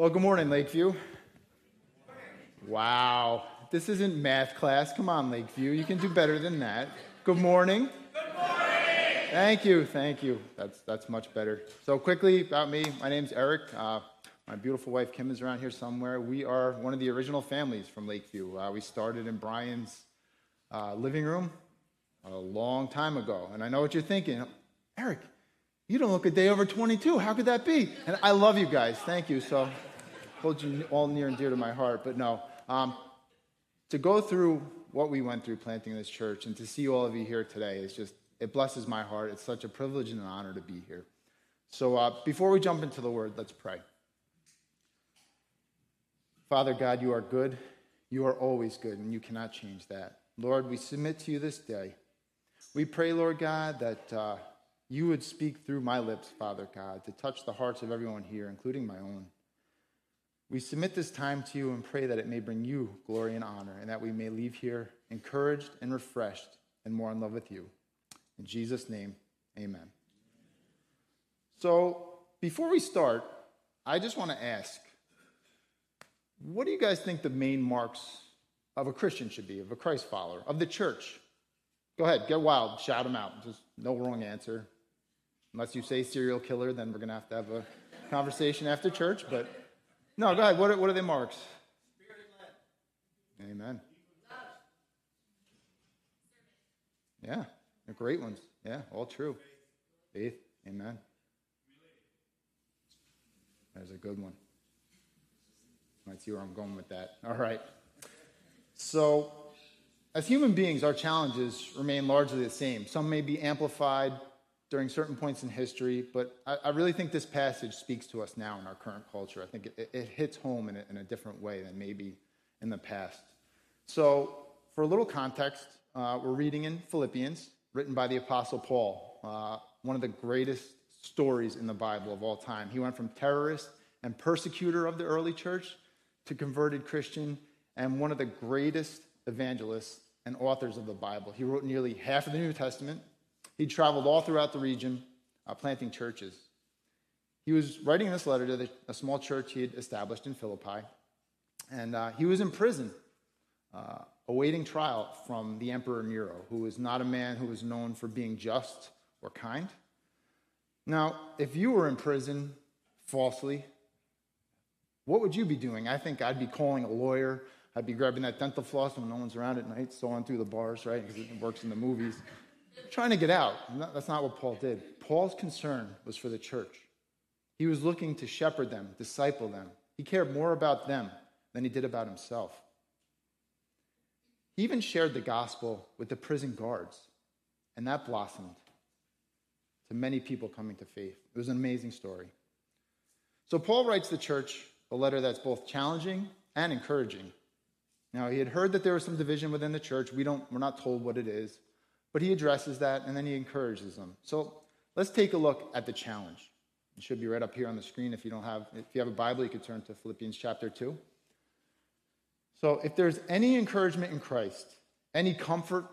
Well, good morning, Lakeview. Wow. This isn't math class. Come on, Lakeview. You can do better than that. Good morning. Good morning. Thank you. Thank you. That's, that's much better. So, quickly about me my name's Eric. Uh, my beautiful wife, Kim, is around here somewhere. We are one of the original families from Lakeview. Uh, we started in Brian's uh, living room a long time ago. And I know what you're thinking Eric, you don't look a day over 22. How could that be? And I love you guys. Thank you. So, hold you all near and dear to my heart. But no, um, to go through what we went through planting this church and to see all of you here today is just, it blesses my heart. It's such a privilege and an honor to be here. So, uh, before we jump into the word, let's pray. Father God, you are good. You are always good, and you cannot change that. Lord, we submit to you this day. We pray, Lord God, that uh, you would speak through my lips, Father God, to touch the hearts of everyone here, including my own. We submit this time to you and pray that it may bring you glory and honor, and that we may leave here encouraged and refreshed and more in love with you. In Jesus' name, amen. So, before we start, I just want to ask what do you guys think the main marks of a Christian should be, of a Christ follower, of the church? Go ahead, get wild, shout them out. Just no wrong answer. Unless you say serial killer, then we're going to have to have a conversation after church. But no, go ahead. What are, what are the marks? Spirit led. Amen. Yeah, they're great ones. Yeah, all true. Faith. Amen. That is a good one. Might see where I'm going with that. All right. So, as human beings, our challenges remain largely the same. Some may be amplified during certain points in history, but I, I really think this passage speaks to us now in our current culture. I think it, it hits home in a, in a, different way than maybe in the past. So, for a little context, uh, we're reading in Philippians, written by the Apostle Paul, uh, one of the greatest stories in the Bible of all time. He went from terrorist and persecutor of the early church to converted Christian and one of the greatest evangelists and authors of the Bible. He wrote nearly half of the New Testament. He traveled all throughout the region, uh, planting churches. He was writing this letter to the, a small church he had established in Philippi, and uh, he was in prison, uh, awaiting trial from the Emperor Nero, who was not a man who was known for being just or kind. Now, if you were in prison falsely, what would you be doing? I think I'd be calling a lawyer. I'd be grabbing that dental floss when no one's around at night, sawing through the bars, right? Because it works in the movies. Trying to get out. That's not what Paul did. Paul's concern was for the church. He was looking to shepherd them, disciple them. He cared more about them than he did about himself. He even shared the gospel with the prison guards, and that blossomed to many people coming to faith. It was an amazing story. So, Paul writes the church a letter that's both challenging and encouraging. Now, he had heard that there was some division within the church. We don't, we're not told what it is, but he addresses that and then he encourages them. So let's take a look at the challenge. It should be right up here on the screen. If you don't have, if you have a Bible, you could turn to Philippians chapter 2. So if there's any encouragement in Christ, any comfort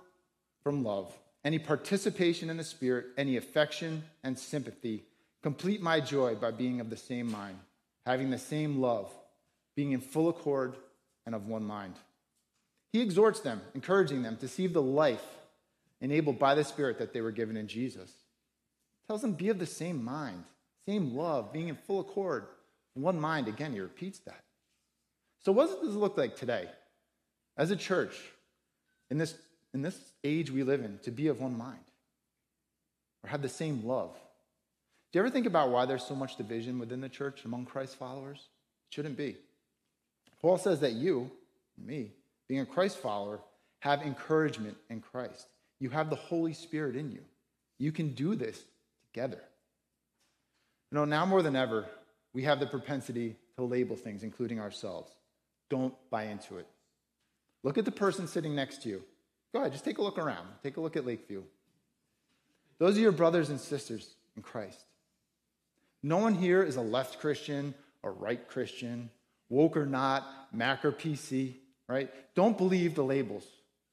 from love, any participation in the Spirit, any affection and sympathy, complete my joy by being of the same mind having the same love, being in full accord and of one mind. He exhorts them, encouraging them to see the life enabled by the Spirit that they were given in Jesus. Tells them, be of the same mind, same love, being in full accord, one mind. Again, he repeats that. So, what does this look like today? As a church, in this, in this age we live in, to be of one mind or have the same love do you ever think about why there's so much division within the church among Christ followers? It shouldn't be. Paul says that you, me, being a Christ follower, have encouragement in Christ. You have the Holy Spirit in you. You can do this together. You know, now more than ever, we have the propensity to label things, including ourselves. Don't buy into it. Look at the person sitting next to you. Go ahead, just take a look around. Take a look at Lakeview. Those are your brothers and sisters in Christ. No one here is a left Christian a right Christian, woke or not, Mac or PC, right? Don't believe the labels.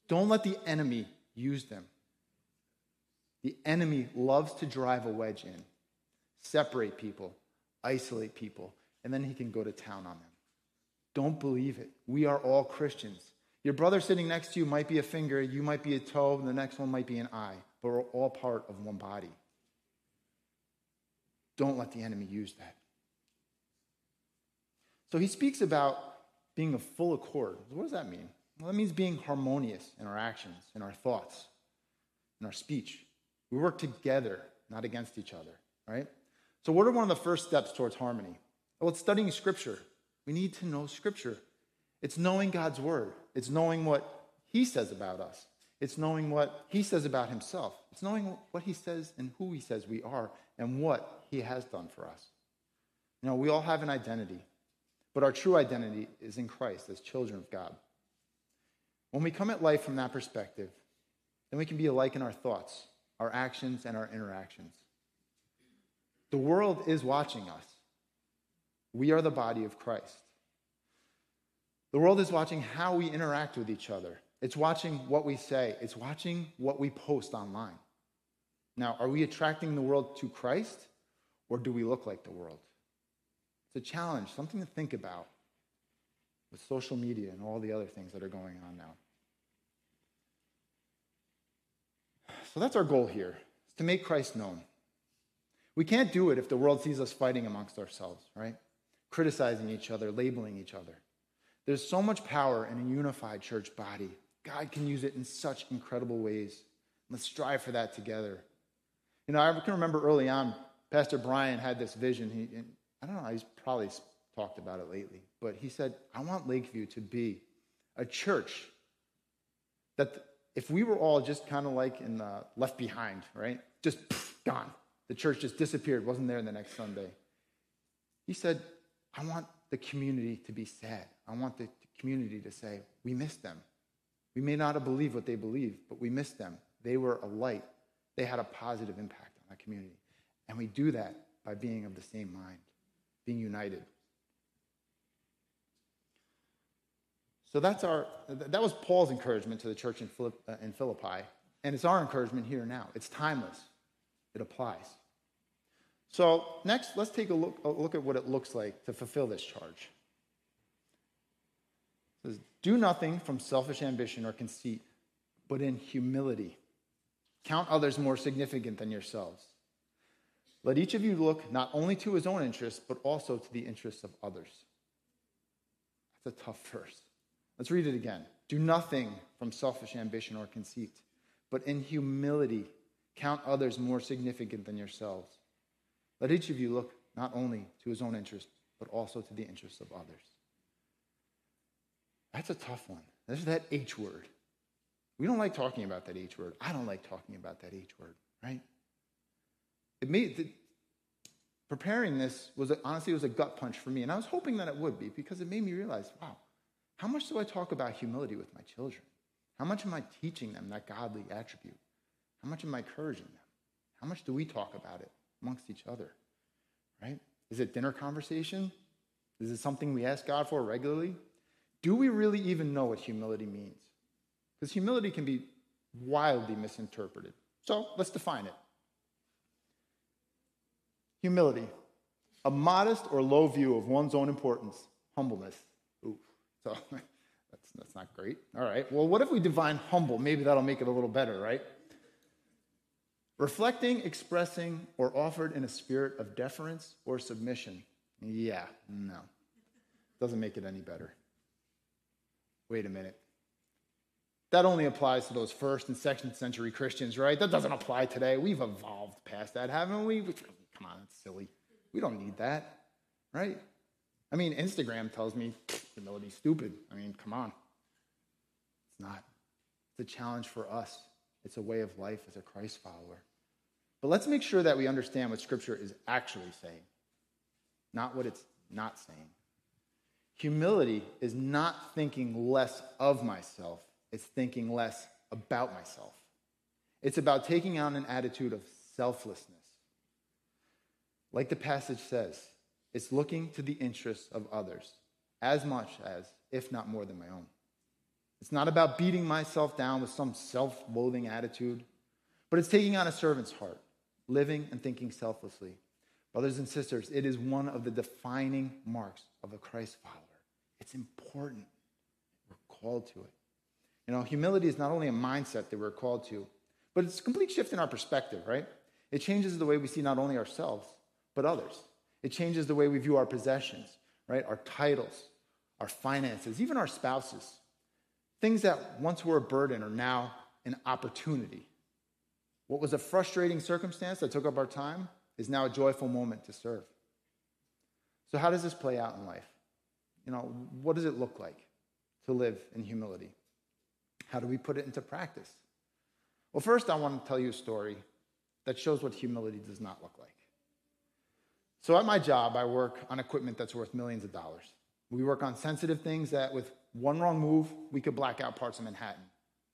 Don't let the enemy use them. The enemy loves to drive a wedge in, separate people, isolate people, and then he can go to town on them. Don't believe it. We are all Christians. Your brother sitting next to you might be a finger, you might be a toe, and the next one might be an eye, but we're all part of one body. Don't let the enemy use that. So he speaks about being of full accord. What does that mean? Well, that means being harmonious in our actions, in our thoughts, in our speech. We work together, not against each other, right? So, what are one of the first steps towards harmony? Well, it's studying Scripture. We need to know Scripture. It's knowing God's Word, it's knowing what He says about us, it's knowing what He says about Himself, it's knowing what He says and who He says we are and what He has done for us. You know, we all have an identity, but our true identity is in Christ as children of God. When we come at life from that perspective, then we can be alike in our thoughts, our actions, and our interactions. The world is watching us. We are the body of Christ. The world is watching how we interact with each other. It's watching what we say. It's watching what we post online. Now, are we attracting the world to Christ or do we look like the world? It's a challenge, something to think about with social media and all the other things that are going on now. So that's our goal here, is to make Christ known. We can't do it if the world sees us fighting amongst ourselves, right? Criticizing each other, labeling each other. There's so much power in a unified church body. God can use it in such incredible ways. Let's strive for that together. You know, I can remember early on, Pastor Brian had this vision. He, I don't know, he's probably talked about it lately, but he said, I want Lakeview to be a church that if we were all just kind of like in the left behind, right? Just gone. The church just disappeared, wasn't there the next Sunday. He said, I want the community to be sad. I want the community to say, we missed them. We may not have believed what they believed, but we missed them. They were a light. They had a positive impact on our community. And we do that by being of the same mind, being united. So that's our, that was Paul's encouragement to the church uh, in Philippi, and it's our encouragement here now. It's timeless, it applies. So, next, let's take a look, a look at what it looks like to fulfill this charge. It says, Do nothing from selfish ambition or conceit, but in humility. Count others more significant than yourselves. Let each of you look not only to his own interests, but also to the interests of others. That's a tough verse. Let's read it again. Do nothing from selfish ambition or conceit, but in humility count others more significant than yourselves. Let each of you look not only to his own interest, but also to the interests of others. That's a tough one. There's that H word. We don't like talking about that H word. I don't like talking about that H word, right? It made the, preparing this was honestly it was a gut punch for me, and I was hoping that it would be because it made me realize, wow, how much do I talk about humility with my children? How much am I teaching them that godly attribute? How much am I encouraging them? How much do we talk about it amongst each other? Right? Is it dinner conversation? Is it something we ask God for regularly? Do we really even know what humility means? Because humility can be wildly misinterpreted. So let's define it. Humility, a modest or low view of one's own importance, humbleness, so that's, that's not great. All right. Well, what if we define humble? Maybe that'll make it a little better, right? Reflecting, expressing, or offered in a spirit of deference or submission. Yeah, no. Doesn't make it any better. Wait a minute. That only applies to those first and second century Christians, right? That doesn't apply today. We've evolved past that, haven't we? Come on, it's silly. We don't need that, right? I mean, Instagram tells me humility's stupid. I mean, come on. It's not. It's a challenge for us, it's a way of life as a Christ follower. But let's make sure that we understand what Scripture is actually saying, not what it's not saying. Humility is not thinking less of myself, it's thinking less about myself. It's about taking on an attitude of selflessness. Like the passage says, it's looking to the interests of others as much as, if not more than my own. It's not about beating myself down with some self loathing attitude, but it's taking on a servant's heart, living and thinking selflessly, Brothers and sisters, it is one of the defining marks of a Christ follower. It's important. We're called to it. You know, humility is not only a mindset that we're called to, but it's a complete shift in our perspective, right? It changes the way we see not only ourselves, but others. It changes the way we view our possessions, right? Our titles, our finances, even our spouses. Things that once were a burden are now an opportunity. What was a frustrating circumstance that took up our time is now a joyful moment to serve. So, how does this play out in life? You know, what does it look like to live in humility? How do we put it into practice? Well, first, I want to tell you a story that shows what humility does not look like. So, at my job, I work on equipment that's worth millions of dollars. We work on sensitive things that, with one wrong move, we could black out parts of Manhattan.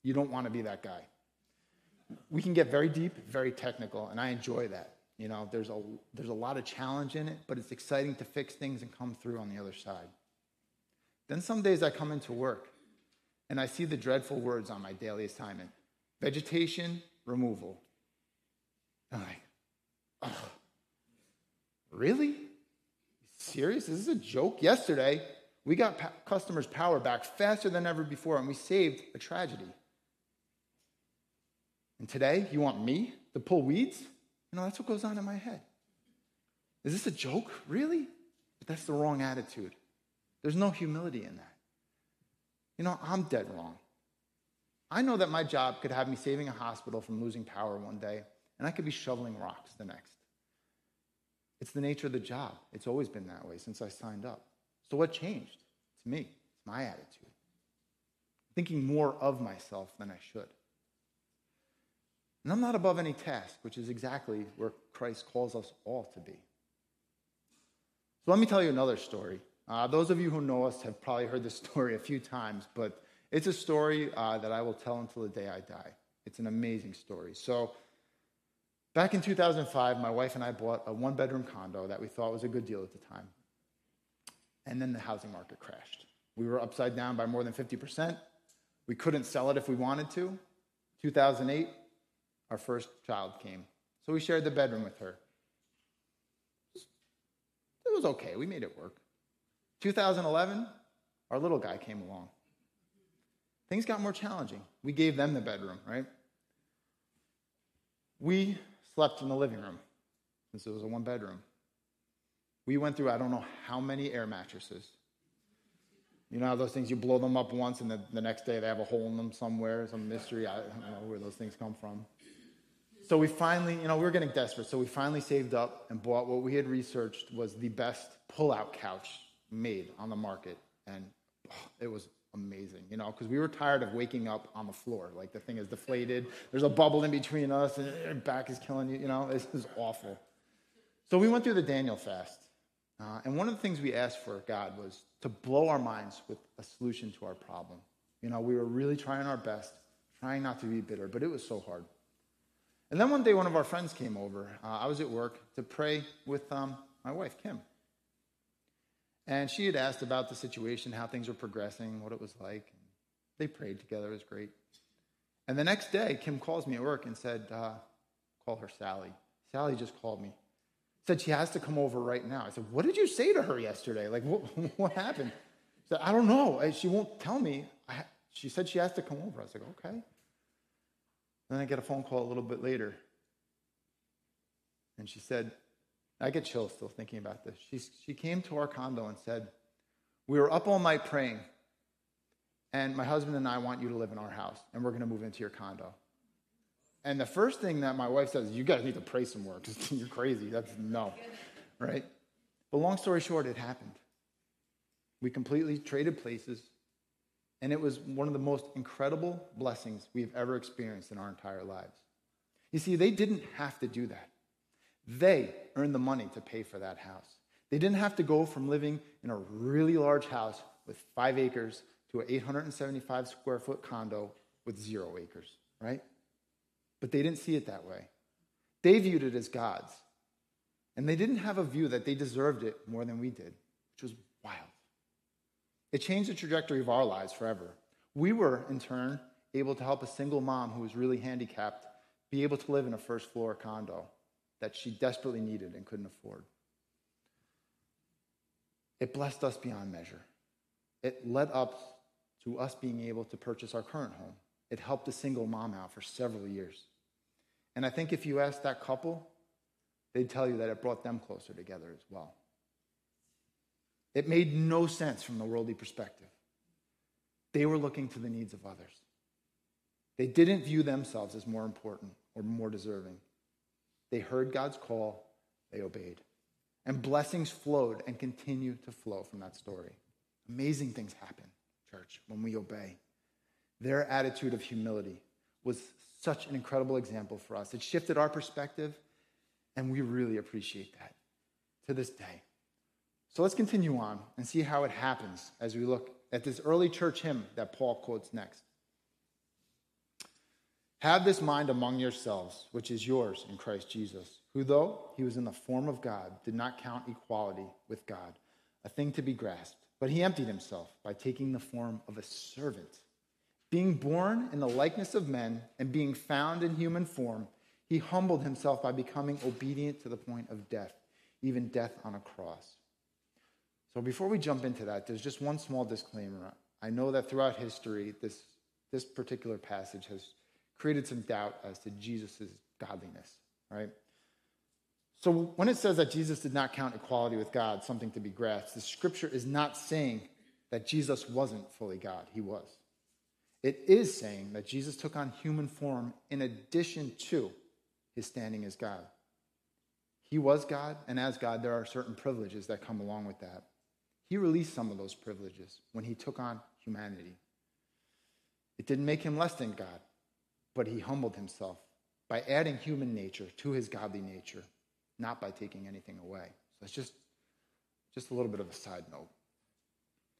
You don't want to be that guy. We can get very deep, very technical, and I enjoy that. You know, there's a, there's a lot of challenge in it, but it's exciting to fix things and come through on the other side. Then some days I come into work and I see the dreadful words on my daily assignment vegetation removal. I'm like, oh, really? Serious? Is this a joke? Yesterday, we got pa- customers' power back faster than ever before, and we saved a tragedy. And today, you want me to pull weeds? You know, that's what goes on in my head. Is this a joke? Really? But that's the wrong attitude. There's no humility in that. You know, I'm dead wrong. I know that my job could have me saving a hospital from losing power one day, and I could be shoveling rocks the next. It's the nature of the job. It's always been that way since I signed up. So, what changed? It's me, it's my attitude. Thinking more of myself than I should. And I'm not above any task, which is exactly where Christ calls us all to be. So, let me tell you another story. Uh, those of you who know us have probably heard this story a few times, but it's a story uh, that I will tell until the day I die. It's an amazing story. So, Back in 2005, my wife and I bought a one bedroom condo that we thought was a good deal at the time. And then the housing market crashed. We were upside down by more than 50%. We couldn't sell it if we wanted to. 2008, our first child came. So we shared the bedroom with her. It was okay. We made it work. 2011, our little guy came along. Things got more challenging. We gave them the bedroom, right? We slept in the living room since it was a one bedroom. We went through, I don't know how many air mattresses. You know how those things, you blow them up once and the, the next day they have a hole in them somewhere, some mystery. I don't know where those things come from. So we finally, you know, we were getting desperate. So we finally saved up and bought what we had researched was the best pull-out couch made on the market. And oh, it was amazing, you know, because we were tired of waking up on the floor. Like the thing is deflated, there's a bubble in between us, and your back is killing you, you know, this is awful. So we went through the Daniel fast. Uh, and one of the things we asked for God was to blow our minds with a solution to our problem. You know, we were really trying our best, trying not to be bitter, but it was so hard. And then one day, one of our friends came over. Uh, I was at work to pray with um, my wife, Kim. And she had asked about the situation, how things were progressing, what it was like. They prayed together. It was great. And the next day, Kim calls me at work and said, uh, call her Sally. Sally just called me. Said she has to come over right now. I said, what did you say to her yesterday? Like, what, what happened? She said, I don't know. She won't tell me. I, she said she has to come over. I was like, okay. Then I get a phone call a little bit later. And she said, I get chills still thinking about this. She, she came to our condo and said, We were up all night praying, and my husband and I want you to live in our house, and we're going to move into your condo. And the first thing that my wife says, You guys need to pray some more because you're crazy. That's no, right? But long story short, it happened. We completely traded places, and it was one of the most incredible blessings we've ever experienced in our entire lives. You see, they didn't have to do that. They earned the money to pay for that house. They didn't have to go from living in a really large house with five acres to an 875 square foot condo with zero acres, right? But they didn't see it that way. They viewed it as God's. And they didn't have a view that they deserved it more than we did, which was wild. It changed the trajectory of our lives forever. We were, in turn, able to help a single mom who was really handicapped be able to live in a first floor condo that she desperately needed and couldn't afford. It blessed us beyond measure. It led up to us being able to purchase our current home. It helped a single mom out for several years. And I think if you ask that couple, they'd tell you that it brought them closer together as well. It made no sense from the worldly perspective. They were looking to the needs of others. They didn't view themselves as more important or more deserving. They heard God's call, they obeyed. And blessings flowed and continue to flow from that story. Amazing things happen, church, when we obey. Their attitude of humility was such an incredible example for us. It shifted our perspective, and we really appreciate that to this day. So let's continue on and see how it happens as we look at this early church hymn that Paul quotes next. Have this mind among yourselves, which is yours in Christ Jesus, who, though he was in the form of God, did not count equality with God a thing to be grasped, but he emptied himself by taking the form of a servant. Being born in the likeness of men and being found in human form, he humbled himself by becoming obedient to the point of death, even death on a cross. So before we jump into that, there's just one small disclaimer. I know that throughout history, this, this particular passage has created some doubt as to Jesus' godliness, right? So when it says that Jesus did not count equality with God something to be grasped, the scripture is not saying that Jesus wasn't fully God. He was. It is saying that Jesus took on human form in addition to his standing as God. He was God, and as God, there are certain privileges that come along with that. He released some of those privileges when he took on humanity. It didn't make him less than God, but he humbled himself by adding human nature to his godly nature, not by taking anything away. So it's just, just a little bit of a side note.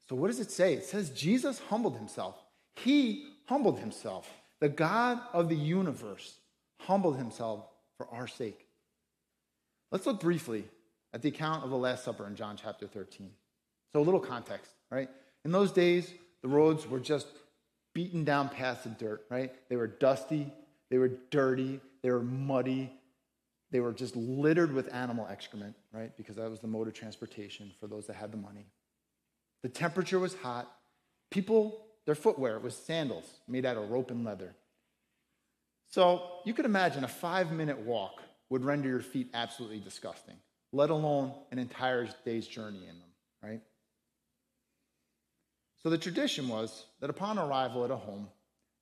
So, what does it say? It says Jesus humbled himself. He humbled himself. The God of the universe humbled himself for our sake. Let's look briefly at the account of the Last Supper in John chapter 13. So, a little context, right? In those days, the roads were just beaten down paths of dirt, right? They were dusty, they were dirty, they were muddy, they were just littered with animal excrement, right? Because that was the mode of transportation for those that had the money. The temperature was hot. People, their footwear was sandals made out of rope and leather. So you could imagine a five minute walk would render your feet absolutely disgusting, let alone an entire day's journey in them, right? So the tradition was that upon arrival at a home,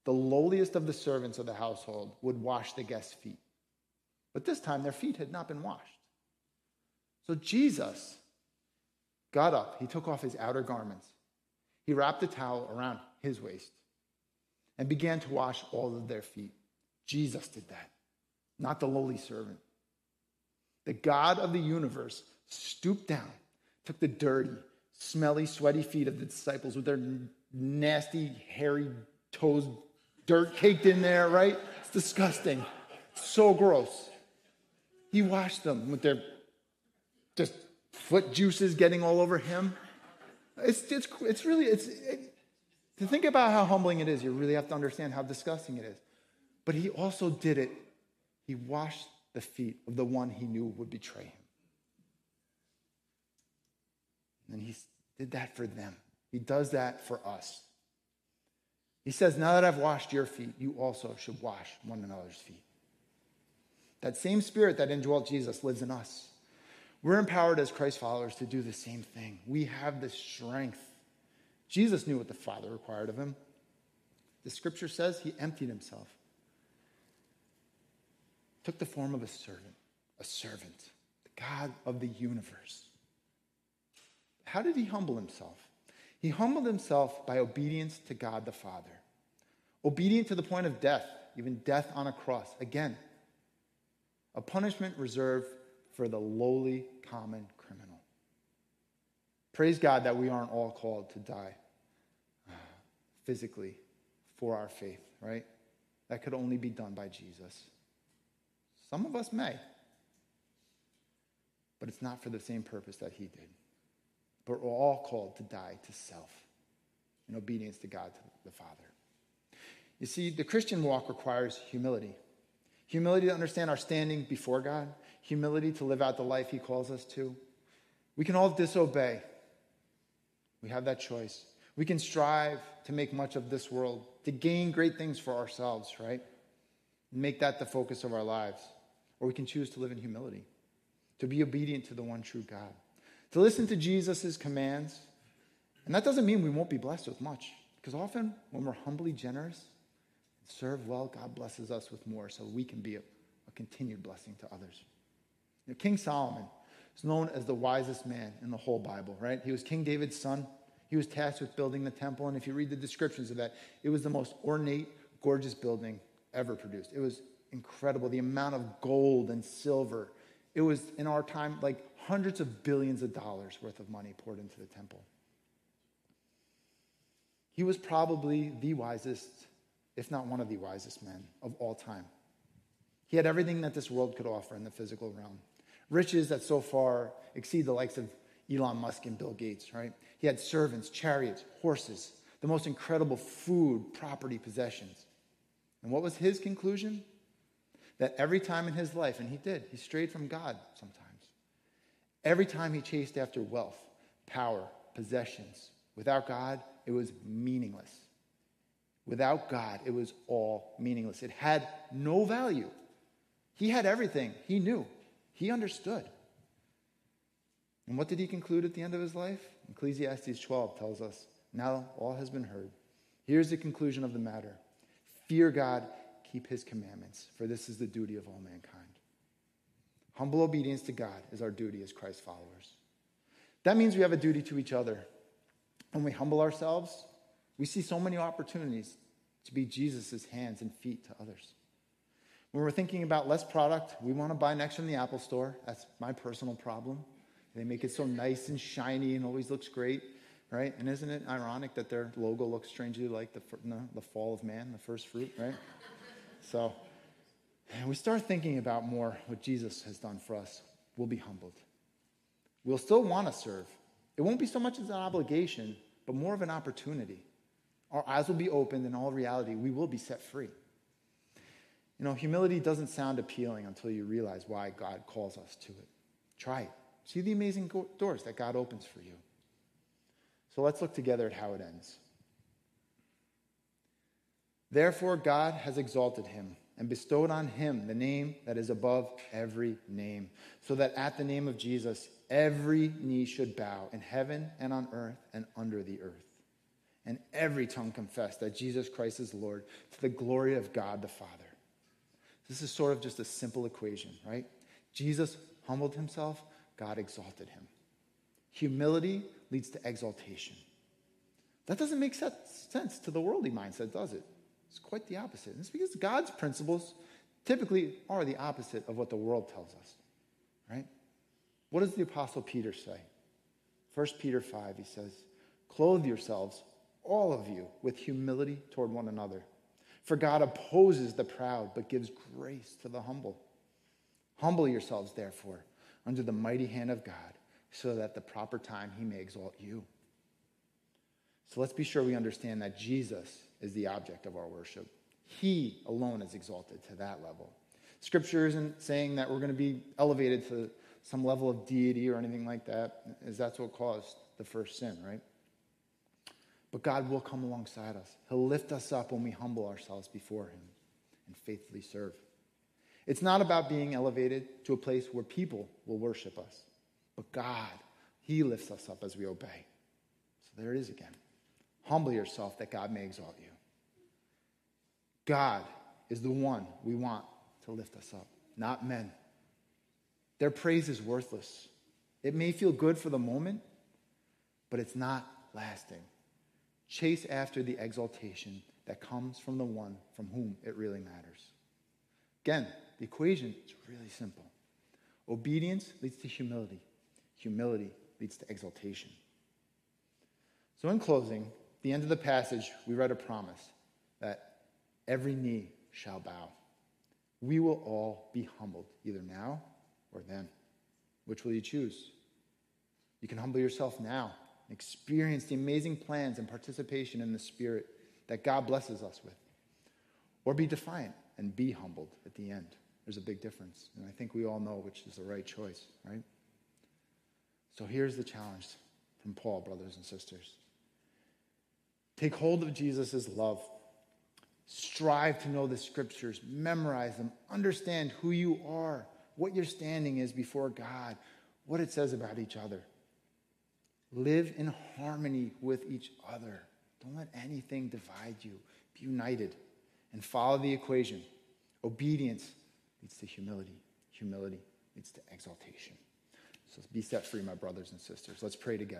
the lowliest of the servants of the household would wash the guest's feet. But this time, their feet had not been washed. So Jesus got up, he took off his outer garments, he wrapped a towel around his waist, and began to wash all of their feet. Jesus did that, not the lowly servant. The God of the universe stooped down, took the dirty, smelly, sweaty feet of the disciples with their nasty, hairy toes, dirt caked in there, right? It's disgusting. so gross. He washed them with their just foot juices getting all over him. It's, it's, it's really, it's, it, to think about how humbling it is, you really have to understand how disgusting it is. But he also did it. He washed the feet of the one he knew would betray him. And he did that for them. He does that for us. He says, Now that I've washed your feet, you also should wash one another's feet. That same spirit that indwelt Jesus lives in us. We're empowered as Christ followers to do the same thing. We have the strength. Jesus knew what the Father required of him. The scripture says he emptied himself, took the form of a servant, a servant, the God of the universe. How did he humble himself? He humbled himself by obedience to God the Father, obedient to the point of death, even death on a cross. Again, a punishment reserved for the lowly common criminal. Praise God that we aren't all called to die uh, physically for our faith, right? That could only be done by Jesus. Some of us may, but it's not for the same purpose that he did. But we're all called to die to self in obedience to God, to the Father. You see, the Christian walk requires humility. humility to understand our standing before God, humility to live out the life He calls us to. We can all disobey. We have that choice. We can strive to make much of this world, to gain great things for ourselves, right? Make that the focus of our lives. Or we can choose to live in humility, to be obedient to the one true God, to listen to Jesus' commands. And that doesn't mean we won't be blessed with much, because often when we're humbly generous and serve well, God blesses us with more so we can be a, a continued blessing to others. King Solomon is known as the wisest man in the whole Bible, right? He was King David's son. He was tasked with building the temple. And if you read the descriptions of that, it was the most ornate, gorgeous building ever produced. It was incredible. The amount of gold and silver. It was, in our time, like hundreds of billions of dollars worth of money poured into the temple. He was probably the wisest, if not one of the wisest men of all time. He had everything that this world could offer in the physical realm. Riches that so far exceed the likes of Elon Musk and Bill Gates, right? He had servants, chariots, horses, the most incredible food, property, possessions. And what was his conclusion? That every time in his life, and he did, he strayed from God sometimes. Every time he chased after wealth, power, possessions, without God, it was meaningless. Without God, it was all meaningless. It had no value. He had everything. He knew. He understood. And what did he conclude at the end of his life? Ecclesiastes 12 tells us now all has been heard. Here's the conclusion of the matter Fear God, keep his commandments, for this is the duty of all mankind. Humble obedience to God is our duty as Christ followers. That means we have a duty to each other. When we humble ourselves, we see so many opportunities to be Jesus' hands and feet to others. When we're thinking about less product, we want to buy next from the Apple store. That's my personal problem. They make it so nice and shiny and always looks great right? And isn't it ironic that their logo looks strangely like the, the fall of man, the first fruit, right? so, and we start thinking about more what Jesus has done for us, we'll be humbled. We'll still want to serve. It won't be so much as an obligation, but more of an opportunity. Our eyes will be opened, and all reality, we will be set free. You know, humility doesn't sound appealing until you realize why God calls us to it. Try it. See the amazing doors that God opens for you. So let's look together at how it ends. Therefore, God has exalted him and bestowed on him the name that is above every name, so that at the name of Jesus, every knee should bow in heaven and on earth and under the earth, and every tongue confess that Jesus Christ is Lord to the glory of God the Father. This is sort of just a simple equation, right? Jesus humbled himself, God exalted him. Humility leads to exaltation. That doesn't make sense to the worldly mindset, does it? It's quite the opposite. And it's because God's principles typically are the opposite of what the world tells us, right? What does the Apostle Peter say? 1 Peter 5, he says, Clothe yourselves, all of you, with humility toward one another. For God opposes the proud, but gives grace to the humble. Humble yourselves, therefore, under the mighty hand of God so that at the proper time he may exalt you. So let's be sure we understand that Jesus is the object of our worship. He alone is exalted to that level. Scripture isn't saying that we're going to be elevated to some level of deity or anything like that, as that's what caused the first sin, right? But God will come alongside us. He'll lift us up when we humble ourselves before Him and faithfully serve. It's not about being elevated to a place where people will worship us. But God, He lifts us up as we obey. So there it is again. Humble yourself that God may exalt you. God is the one we want to lift us up, not men. Their praise is worthless. It may feel good for the moment, but it's not lasting. Chase after the exaltation that comes from the one from whom it really matters. Again, the equation is really simple. Obedience leads to humility. Humility leads to exaltation. So, in closing, the end of the passage, we read a promise that every knee shall bow. We will all be humbled, either now or then. Which will you choose? You can humble yourself now, and experience the amazing plans and participation in the Spirit that God blesses us with, or be defiant and be humbled at the end. There's a big difference. And I think we all know which is the right choice, right? So here's the challenge from Paul, brothers and sisters. Take hold of Jesus' love. Strive to know the scriptures, memorize them, understand who you are, what your standing is before God, what it says about each other. Live in harmony with each other. Don't let anything divide you. Be united and follow the equation. Obedience leads to humility. Humility leads to exaltation. So be set free, my brothers and sisters. Let's pray together.